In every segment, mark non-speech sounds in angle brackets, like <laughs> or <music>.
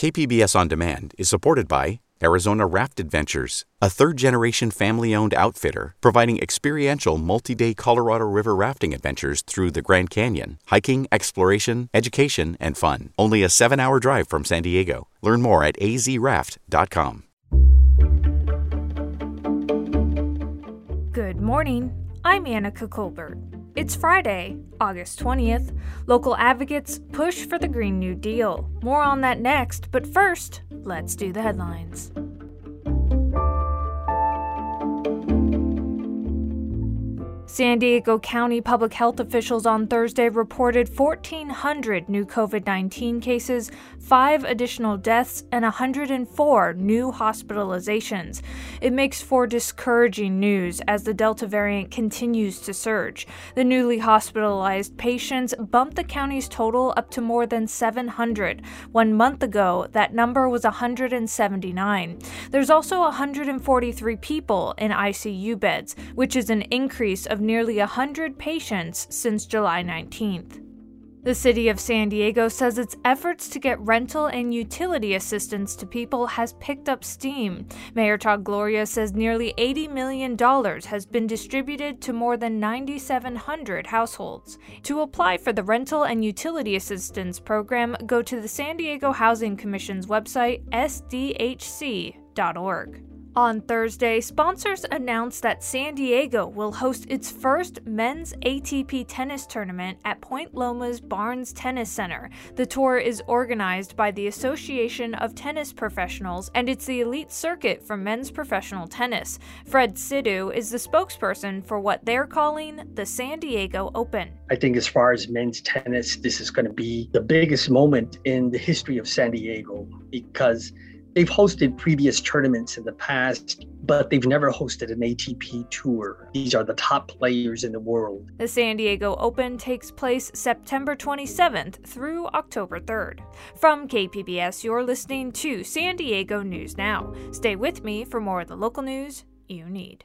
KPBS On Demand is supported by Arizona Raft Adventures, a third generation family owned outfitter providing experiential multi day Colorado River rafting adventures through the Grand Canyon, hiking, exploration, education, and fun. Only a seven hour drive from San Diego. Learn more at azraft.com. Good morning. I'm Annika Colbert. It's Friday, August 20th. Local advocates push for the Green New Deal. More on that next, but first, let's do the headlines. San Diego County public health officials on Thursday reported 1,400 new COVID 19 cases, five additional deaths, and 104 new hospitalizations. It makes for discouraging news as the Delta variant continues to surge. The newly hospitalized patients bumped the county's total up to more than 700. One month ago, that number was 179. There's also 143 people in ICU beds, which is an increase of nearly 100 patients since July 19th. The city of San Diego says its efforts to get rental and utility assistance to people has picked up steam. Mayor Todd Gloria says nearly $80 million has been distributed to more than 9,700 households. To apply for the rental and utility assistance program, go to the San Diego Housing Commission's website, sdhc.org. On Thursday, sponsors announced that San Diego will host its first men's ATP tennis tournament at Point Loma's Barnes Tennis Center. The tour is organized by the Association of Tennis Professionals and it's the elite circuit for men's professional tennis. Fred Sidhu is the spokesperson for what they're calling the San Diego Open. I think, as far as men's tennis, this is going to be the biggest moment in the history of San Diego because They've hosted previous tournaments in the past, but they've never hosted an ATP tour. These are the top players in the world. The San Diego Open takes place September 27th through October 3rd. From KPBS, you're listening to San Diego News Now. Stay with me for more of the local news you need.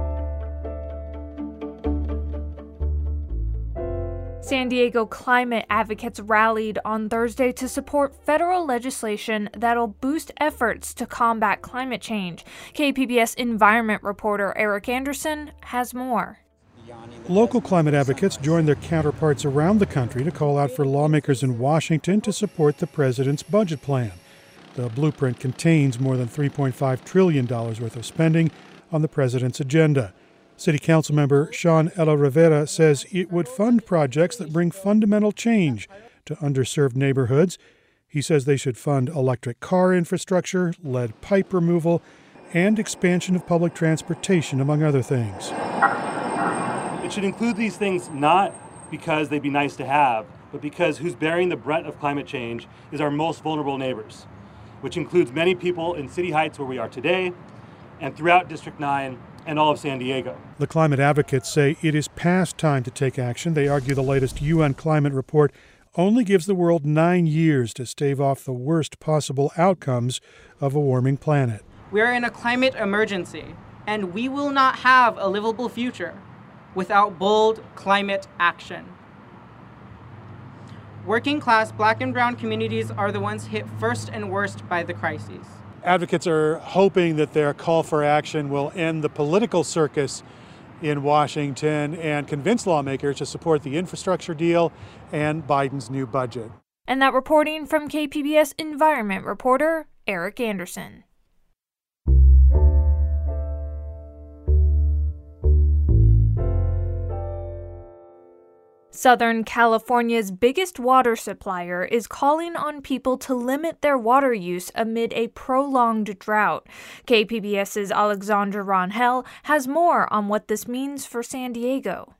San Diego climate advocates rallied on Thursday to support federal legislation that'll boost efforts to combat climate change. KPBS environment reporter Eric Anderson has more. Local climate advocates joined their counterparts around the country to call out for lawmakers in Washington to support the president's budget plan. The blueprint contains more than $3.5 trillion worth of spending on the president's agenda. City Council member Sean Elo-Rivera says it would fund projects that bring fundamental change to underserved neighborhoods. He says they should fund electric car infrastructure, lead pipe removal, and expansion of public transportation, among other things. It should include these things not because they'd be nice to have, but because who's bearing the brunt of climate change is our most vulnerable neighbors, which includes many people in City Heights, where we are today, and throughout District 9 and all of San Diego. The climate advocates say it is past time to take action. They argue the latest UN climate report only gives the world nine years to stave off the worst possible outcomes of a warming planet. We are in a climate emergency, and we will not have a livable future without bold climate action. Working class black and brown communities are the ones hit first and worst by the crises. Advocates are hoping that their call for action will end the political circus in Washington and convince lawmakers to support the infrastructure deal and Biden's new budget. And that reporting from KPBS environment reporter Eric Anderson. Southern California's biggest water supplier is calling on people to limit their water use amid a prolonged drought. KPBS's Alexandra Rangel has more on what this means for San Diego.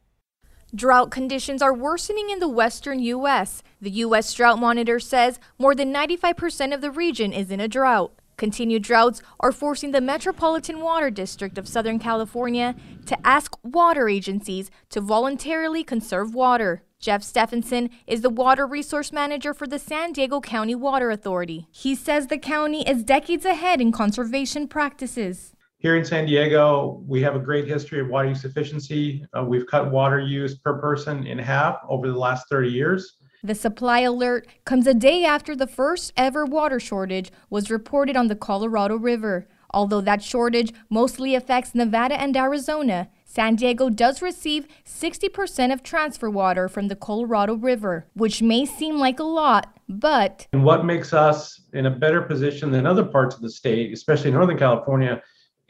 Drought conditions are worsening in the western U.S. The U.S. Drought Monitor says more than 95% of the region is in a drought. Continued droughts are forcing the Metropolitan Water District of Southern California to ask water agencies to voluntarily conserve water. Jeff Stephenson is the water resource manager for the San Diego County Water Authority. He says the county is decades ahead in conservation practices. Here in San Diego, we have a great history of water use efficiency. Uh, we've cut water use per person in half over the last 30 years. The supply alert comes a day after the first ever water shortage was reported on the Colorado River. Although that shortage mostly affects Nevada and Arizona, San Diego does receive 60% of transfer water from the Colorado River, which may seem like a lot, but. And what makes us in a better position than other parts of the state, especially Northern California,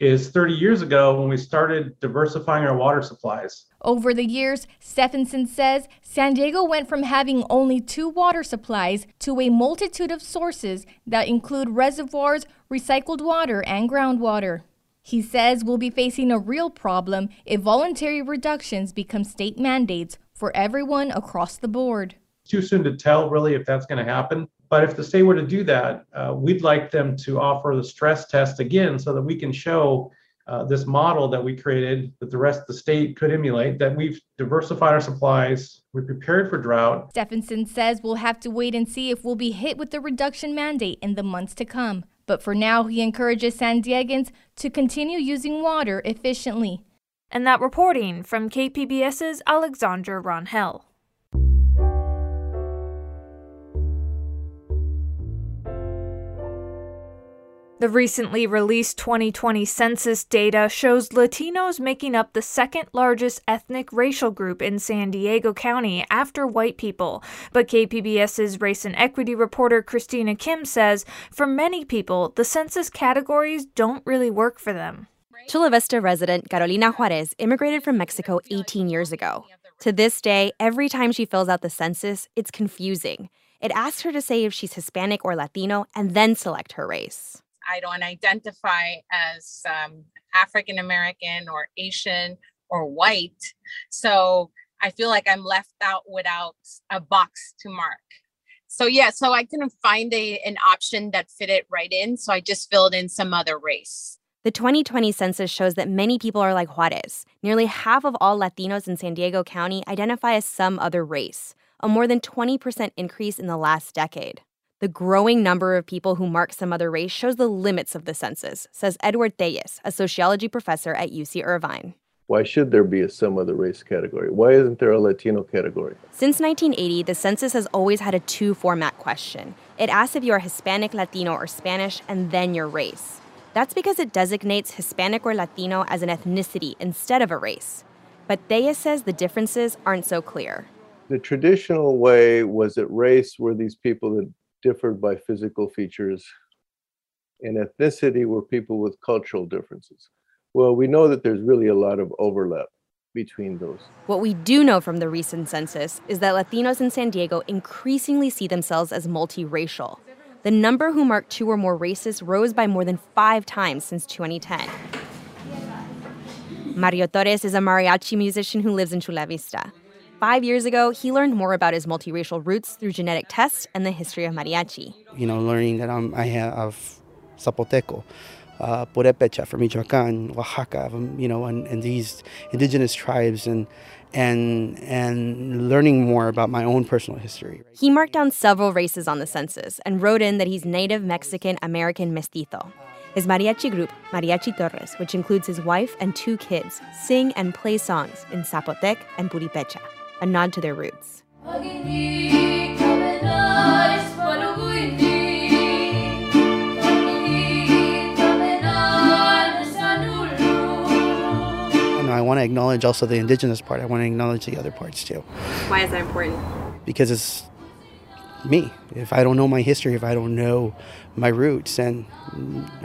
is 30 years ago when we started diversifying our water supplies. Over the years, Stephenson says San Diego went from having only two water supplies to a multitude of sources that include reservoirs, recycled water, and groundwater. He says we'll be facing a real problem if voluntary reductions become state mandates for everyone across the board. Too soon to tell, really, if that's going to happen. But if the state were to do that, uh, we'd like them to offer the stress test again so that we can show uh, this model that we created that the rest of the state could emulate, that we've diversified our supplies, we're prepared for drought. Stephenson says we'll have to wait and see if we'll be hit with the reduction mandate in the months to come. But for now, he encourages San Diegans to continue using water efficiently. And that reporting from KPBS's Alexandra Rangel. The recently released 2020 census data shows Latinos making up the second largest ethnic racial group in San Diego County after white people. But KPBS's race and equity reporter Christina Kim says for many people, the census categories don't really work for them. Chula Vista resident Carolina Juarez immigrated from Mexico 18 years ago. To this day, every time she fills out the census, it's confusing. It asks her to say if she's Hispanic or Latino and then select her race. I don't identify as um, African American or Asian or white. So I feel like I'm left out without a box to mark. So yeah, so I couldn't find a, an option that fit it right in. So I just filled in some other race. The 2020 census shows that many people are like Juarez. Nearly half of all Latinos in San Diego County identify as some other race, a more than 20% increase in the last decade. The growing number of people who mark some other race shows the limits of the census, says Edward Telles, a sociology professor at UC Irvine. Why should there be a some other race category? Why isn't there a Latino category? Since 1980, the census has always had a two format question. It asks if you are Hispanic, Latino, or Spanish, and then your race. That's because it designates Hispanic or Latino as an ethnicity instead of a race. But Telles says the differences aren't so clear. The traditional way was that race were these people that differed by physical features, and ethnicity were people with cultural differences. Well, we know that there's really a lot of overlap between those. What we do know from the recent census is that Latinos in San Diego increasingly see themselves as multiracial. The number who marked two or more races rose by more than five times since 2010. Mario Torres is a mariachi musician who lives in Chula Vista. Five years ago, he learned more about his multiracial roots through genetic tests and the history of mariachi. You know, learning that I'm, I have Zapoteco, uh, Purepecha from Michoacan, Oaxaca, you know, and, and these indigenous tribes and and and learning more about my own personal history. He marked down several races on the census and wrote in that he's native Mexican American mestizo. His mariachi group, Mariachi Torres, which includes his wife and two kids, sing and play songs in Zapotec and Purepecha a nod to their roots. I want to acknowledge also the indigenous part. I want to acknowledge the other parts too. Why is that important? Because it's me. If I don't know my history, if I don't know my roots, then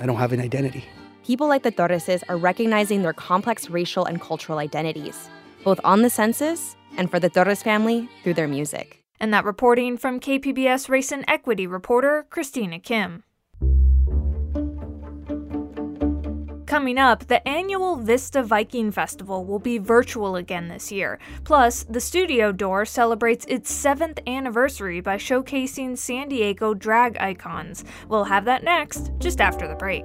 I don't have an identity. People like the Torreses are recognizing their complex racial and cultural identities, both on the census and for the Torres family through their music. And that reporting from KPBS Race and Equity reporter Christina Kim. Coming up, the annual Vista Viking Festival will be virtual again this year. Plus, the Studio Door celebrates its seventh anniversary by showcasing San Diego drag icons. We'll have that next, just after the break.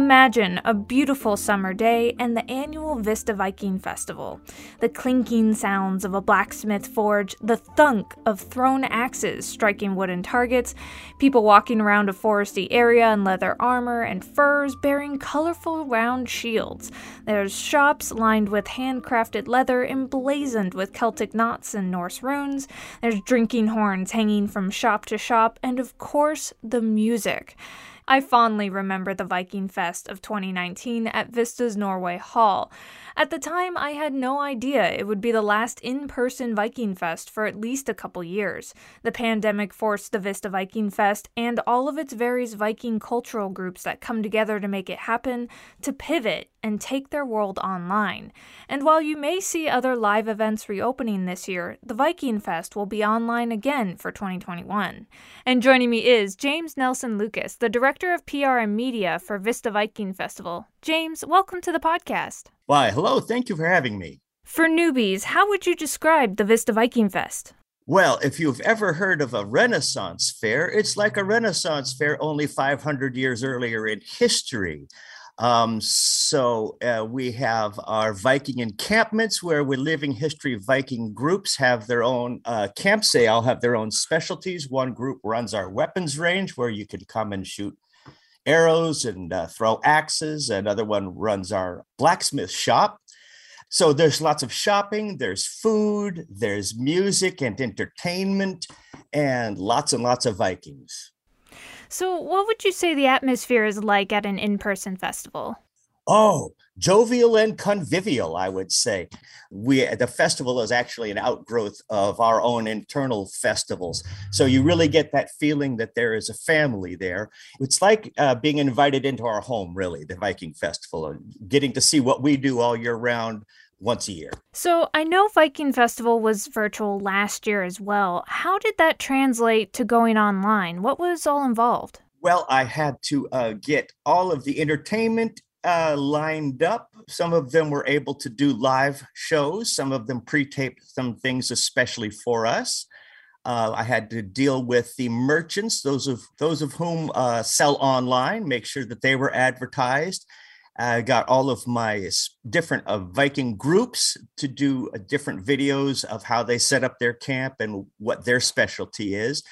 Imagine a beautiful summer day and the annual Vista Viking Festival. The clinking sounds of a blacksmith forge, the thunk of thrown axes striking wooden targets, people walking around a foresty area in leather armor and furs bearing colorful round shields. There's shops lined with handcrafted leather emblazoned with Celtic knots and Norse runes. There's drinking horns hanging from shop to shop, and of course, the music. I fondly remember the Viking Fest of 2019 at Vista's Norway Hall. At the time, I had no idea it would be the last in person Viking Fest for at least a couple years. The pandemic forced the Vista Viking Fest and all of its various Viking cultural groups that come together to make it happen to pivot and take their world online. And while you may see other live events reopening this year, the Viking Fest will be online again for 2021. And joining me is James Nelson Lucas, the Director of PR and Media for Vista Viking Festival. James, welcome to the podcast. Why, hello, thank you for having me. For newbies, how would you describe the Vista Viking Fest? Well, if you've ever heard of a Renaissance fair, it's like a Renaissance fair only 500 years earlier in history. Um, so uh, we have our Viking encampments where we're living history Viking groups have their own uh, camps. They all have their own specialties. One group runs our weapons range where you can come and shoot arrows and uh, throw axes. Another one runs our blacksmith shop. So there's lots of shopping, there's food, there's music and entertainment, and lots and lots of Vikings. So, what would you say the atmosphere is like at an in person festival? Oh, jovial and convivial, I would say. We the festival is actually an outgrowth of our own internal festivals, so you really get that feeling that there is a family there. It's like uh, being invited into our home, really, the Viking Festival, and getting to see what we do all year round once a year. So I know Viking Festival was virtual last year as well. How did that translate to going online? What was all involved? Well, I had to uh, get all of the entertainment uh, lined up. Some of them were able to do live shows. Some of them pre-taped some things especially for us. Uh, I had to deal with the merchants, those of those of whom uh, sell online, make sure that they were advertised. I got all of my different uh, Viking groups to do uh, different videos of how they set up their camp and what their specialty is.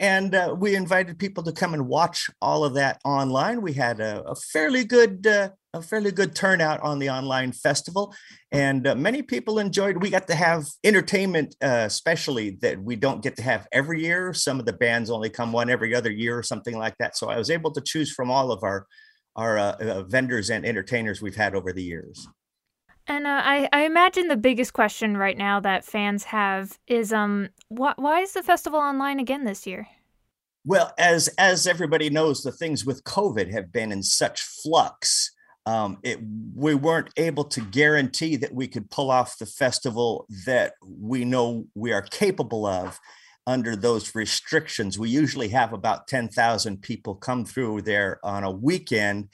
And uh, we invited people to come and watch all of that online. We had a, a fairly good, uh, a fairly good turnout on the online festival, and uh, many people enjoyed. We got to have entertainment, uh, especially that we don't get to have every year. Some of the bands only come one every other year or something like that. So I was able to choose from all of our our uh, uh, vendors and entertainers we've had over the years. And uh, I, I imagine the biggest question right now that fans have is, um, wh- why is the festival online again this year? Well, as as everybody knows, the things with COVID have been in such flux. Um, it, we weren't able to guarantee that we could pull off the festival that we know we are capable of under those restrictions. We usually have about 10,000 people come through there on a weekend.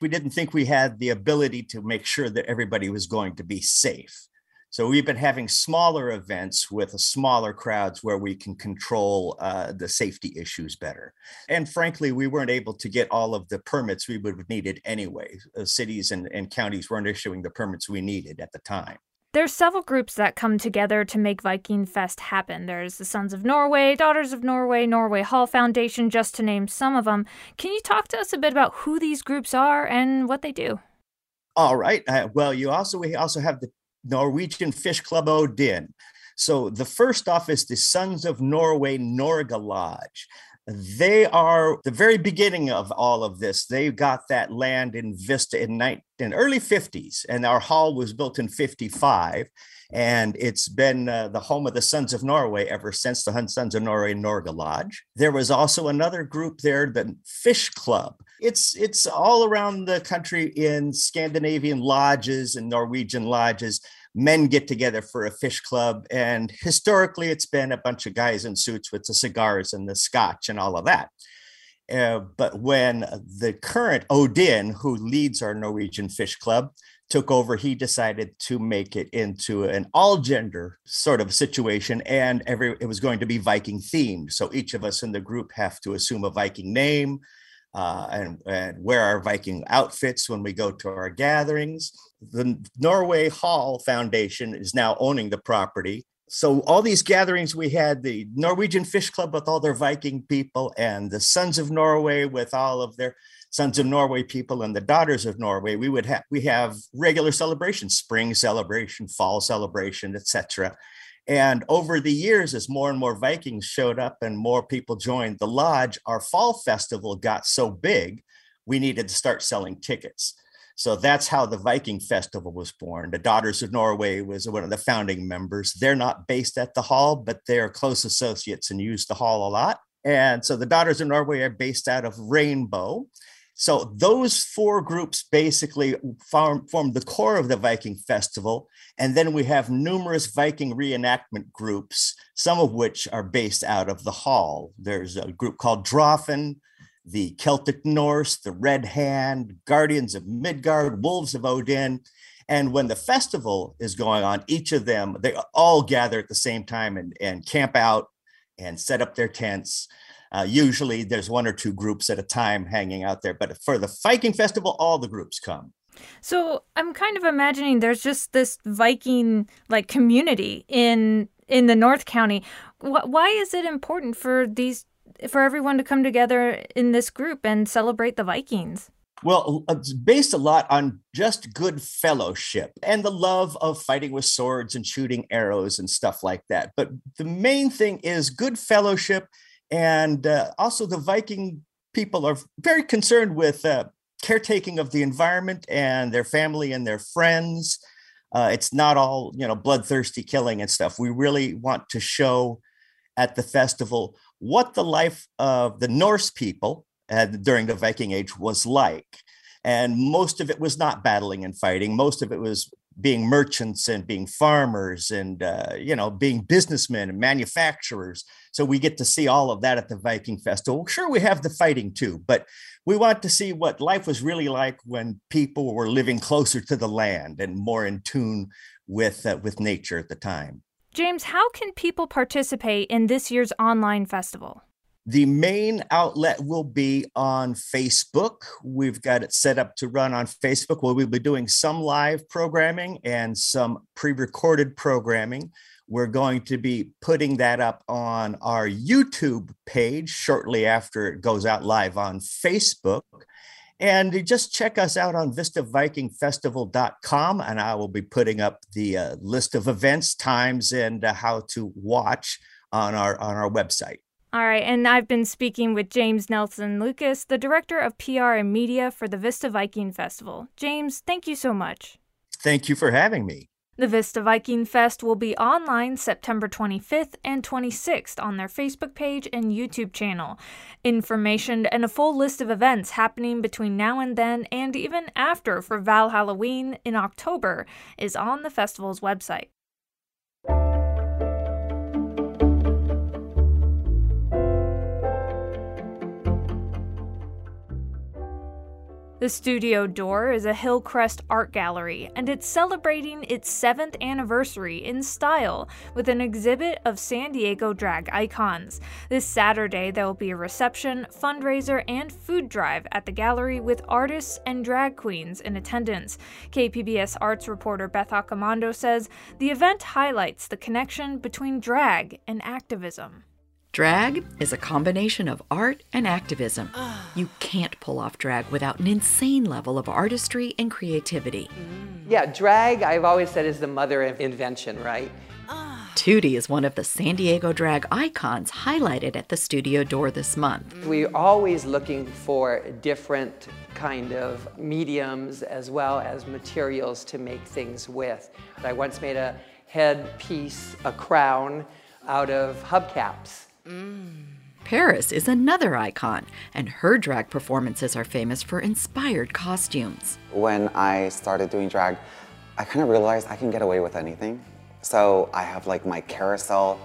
We didn't think we had the ability to make sure that everybody was going to be safe. So we've been having smaller events with smaller crowds where we can control uh, the safety issues better. And frankly, we weren't able to get all of the permits we would have needed anyway. Uh, cities and, and counties weren't issuing the permits we needed at the time. There's several groups that come together to make Viking Fest happen. There's the Sons of Norway, Daughters of Norway, Norway Hall Foundation, just to name some of them. Can you talk to us a bit about who these groups are and what they do? All right. Uh, well, you also we also have the Norwegian Fish Club Odin. So the first off is the Sons of Norway Norge Lodge they are the very beginning of all of this. They got that land in Vista in, night, in early 50s, and our hall was built in 55. And it's been uh, the home of the Sons of Norway ever since the Sons of Norway Norge Lodge. There was also another group there, the Fish Club. It's it's all around the country in Scandinavian lodges and Norwegian lodges men get together for a fish club. And historically, it's been a bunch of guys in suits with the cigars and the scotch and all of that. Uh, but when the current Odin, who leads our Norwegian Fish Club, took over, he decided to make it into an all gender sort of situation. And every it was going to be Viking themed. So each of us in the group have to assume a Viking name. Uh, and, and wear our Viking outfits when we go to our gatherings. The Norway Hall Foundation is now owning the property. So, all these gatherings we had the Norwegian Fish Club with all their Viking people, and the Sons of Norway with all of their Sons of Norway people and the Daughters of Norway. We would have we have regular celebrations, spring celebration, fall celebration, etc. And over the years, as more and more Vikings showed up and more people joined the lodge, our fall festival got so big, we needed to start selling tickets. So that's how the Viking Festival was born. The Daughters of Norway was one of the founding members. They're not based at the hall, but they're close associates and use the hall a lot. And so the Daughters of Norway are based out of Rainbow. So those four groups basically form, form the core of the Viking Festival. And then we have numerous Viking reenactment groups, some of which are based out of the hall. There's a group called Drawfen, the Celtic Norse, the Red Hand, Guardians of Midgard, Wolves of Odin. And when the festival is going on, each of them, they all gather at the same time and, and camp out and set up their tents. Uh, usually there's one or two groups at a time hanging out there, but for the Viking Festival, all the groups come. So I'm kind of imagining there's just this Viking like community in in the North County. Why is it important for these for everyone to come together in this group and celebrate the Vikings? Well, it's based a lot on just good fellowship and the love of fighting with swords and shooting arrows and stuff like that. But the main thing is good fellowship and uh, also, the Viking people are very concerned with uh, caretaking of the environment and their family and their friends. Uh, it's not all you know bloodthirsty killing and stuff. We really want to show at the festival what the life of the Norse people uh, during the Viking Age was like. And most of it was not battling and fighting. Most of it was being merchants and being farmers and uh, you know being businessmen and manufacturers. So we get to see all of that at the viking festival. Sure we have the fighting too but we want to see what life was really like when people were living closer to the land and more in tune with uh, with nature at the time. James how can people participate in this year's online festival the main outlet will be on Facebook. We've got it set up to run on Facebook where we'll be doing some live programming and some pre recorded programming. We're going to be putting that up on our YouTube page shortly after it goes out live on Facebook. And just check us out on VistaVikingFestival.com, and I will be putting up the uh, list of events, times, and uh, how to watch on our on our website. All right, and I've been speaking with James Nelson Lucas, the director of PR and media for the Vista Viking Festival. James, thank you so much. Thank you for having me. The Vista Viking Fest will be online September 25th and 26th on their Facebook page and YouTube channel. Information and a full list of events happening between now and then and even after for Val Halloween in October is on the festival's website. The Studio Door is a Hillcrest art gallery, and it's celebrating its seventh anniversary in style with an exhibit of San Diego drag icons. This Saturday, there will be a reception, fundraiser, and food drive at the gallery with artists and drag queens in attendance. KPBS arts reporter Beth Accomando says the event highlights the connection between drag and activism. Drag is a combination of art and activism. you can't pull off drag without an insane level of artistry and creativity. Mm. Yeah, drag, I've always said, is the mother of invention, right? Tootie is one of the San Diego drag icons highlighted at the studio door this month. We're always looking for different kind of mediums as well as materials to make things with. I once made a headpiece, a crown, out of hubcaps. Mm. Paris is another icon, and her drag performances are famous for inspired costumes. When I started doing drag, I kind of realized I can get away with anything. So I have like my carousel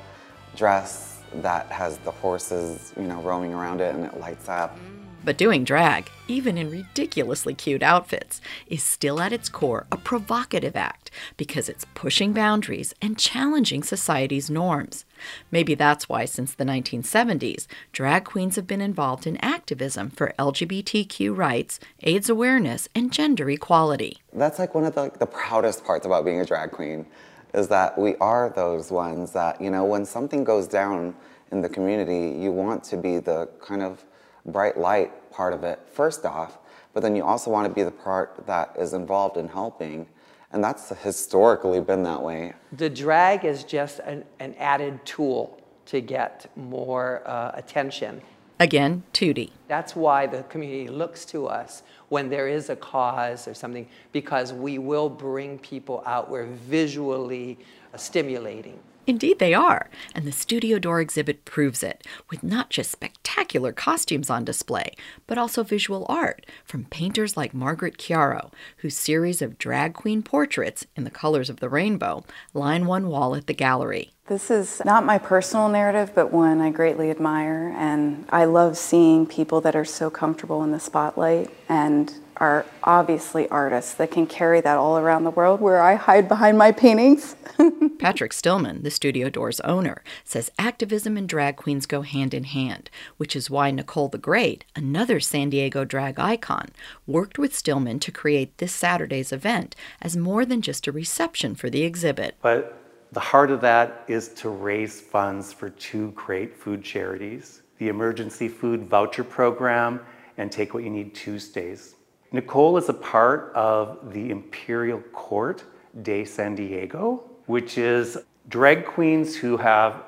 dress that has the horses, you know, roaming around it and it lights up. But doing drag, even in ridiculously cute outfits, is still at its core a provocative act because it's pushing boundaries and challenging society's norms. Maybe that's why, since the 1970s, drag queens have been involved in activism for LGBTQ rights, AIDS awareness, and gender equality. That's like one of the, like, the proudest parts about being a drag queen is that we are those ones that, you know, when something goes down in the community, you want to be the kind of bright light part of it first off, but then you also want to be the part that is involved in helping. And that's historically been that way. The drag is just an, an added tool to get more uh, attention. Again, Tootie. That's why the community looks to us when there is a cause or something, because we will bring people out. We're visually stimulating. Indeed, they are, and the Studio Door exhibit proves it, with not just spectacular costumes on display, but also visual art from painters like Margaret Chiaro, whose series of drag queen portraits in the colors of the rainbow line one wall at the gallery. This is not my personal narrative, but one I greatly admire, and I love seeing people that are so comfortable in the spotlight and are obviously artists that can carry that all around the world where I hide behind my paintings. <laughs> Patrick Stillman, the Studio Door's owner, says activism and drag queens go hand in hand, which is why Nicole the Great, another San Diego drag icon, worked with Stillman to create this Saturday's event as more than just a reception for the exhibit. But the heart of that is to raise funds for two great food charities the Emergency Food Voucher Program and Take What You Need Tuesdays. Nicole is a part of the Imperial Court de San Diego, which is drag queens who have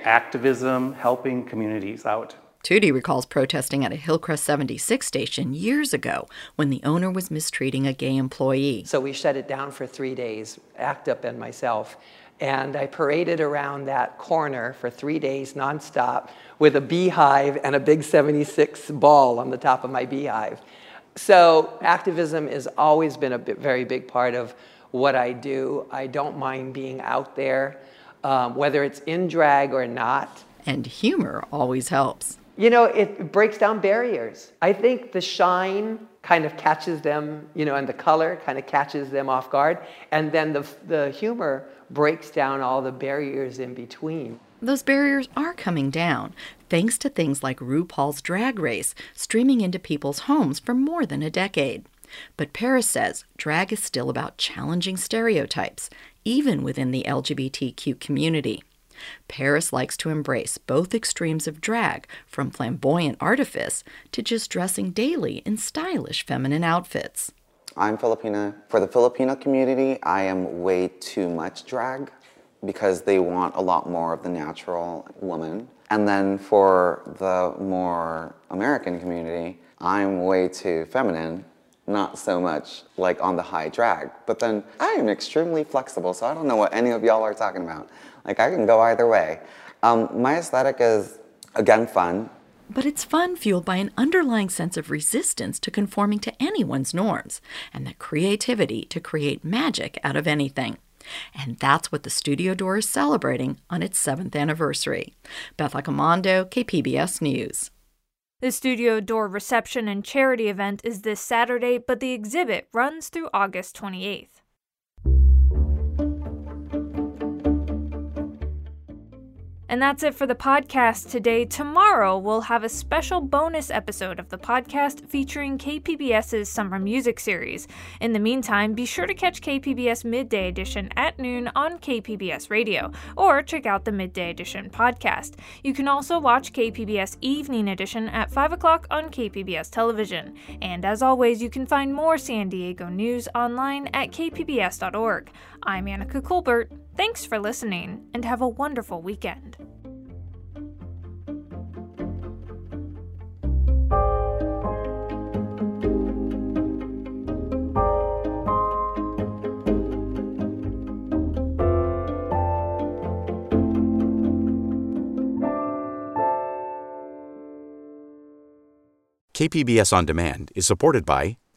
activism helping communities out. Tootie recalls protesting at a Hillcrest 76 station years ago when the owner was mistreating a gay employee. So we shut it down for three days, ACT UP and myself. And I paraded around that corner for three days nonstop with a beehive and a big 76 ball on the top of my beehive. So activism has always been a very big part of what I do. I don't mind being out there, um, whether it's in drag or not. And humor always helps. You know, it breaks down barriers. I think the shine kind of catches them, you know, and the color kind of catches them off guard. And then the, the humor breaks down all the barriers in between. Those barriers are coming down thanks to things like RuPaul's Drag Race streaming into people's homes for more than a decade. But Paris says drag is still about challenging stereotypes, even within the LGBTQ community. Paris likes to embrace both extremes of drag, from flamboyant artifice to just dressing daily in stylish feminine outfits. I'm Filipina. For the Filipino community, I am way too much drag because they want a lot more of the natural woman. And then for the more American community, I'm way too feminine, not so much like on the high drag. But then I am extremely flexible, so I don't know what any of y'all are talking about. Like I can go either way. Um, my aesthetic is, again, fun. But it's fun fueled by an underlying sense of resistance to conforming to anyone's norms, and the creativity to create magic out of anything. And that's what the Studio Door is celebrating on its seventh anniversary. Beth Accomando, KPBS News. The Studio Door reception and charity event is this Saturday, but the exhibit runs through August 28th. And that's it for the podcast today. Tomorrow, we'll have a special bonus episode of the podcast featuring KPBS's summer music series. In the meantime, be sure to catch KPBS Midday Edition at noon on KPBS Radio, or check out the Midday Edition podcast. You can also watch KPBS Evening Edition at 5 o'clock on KPBS Television. And as always, you can find more San Diego news online at kpbs.org. I'm Annika Colbert. Thanks for listening, and have a wonderful weekend. KPBS On Demand is supported by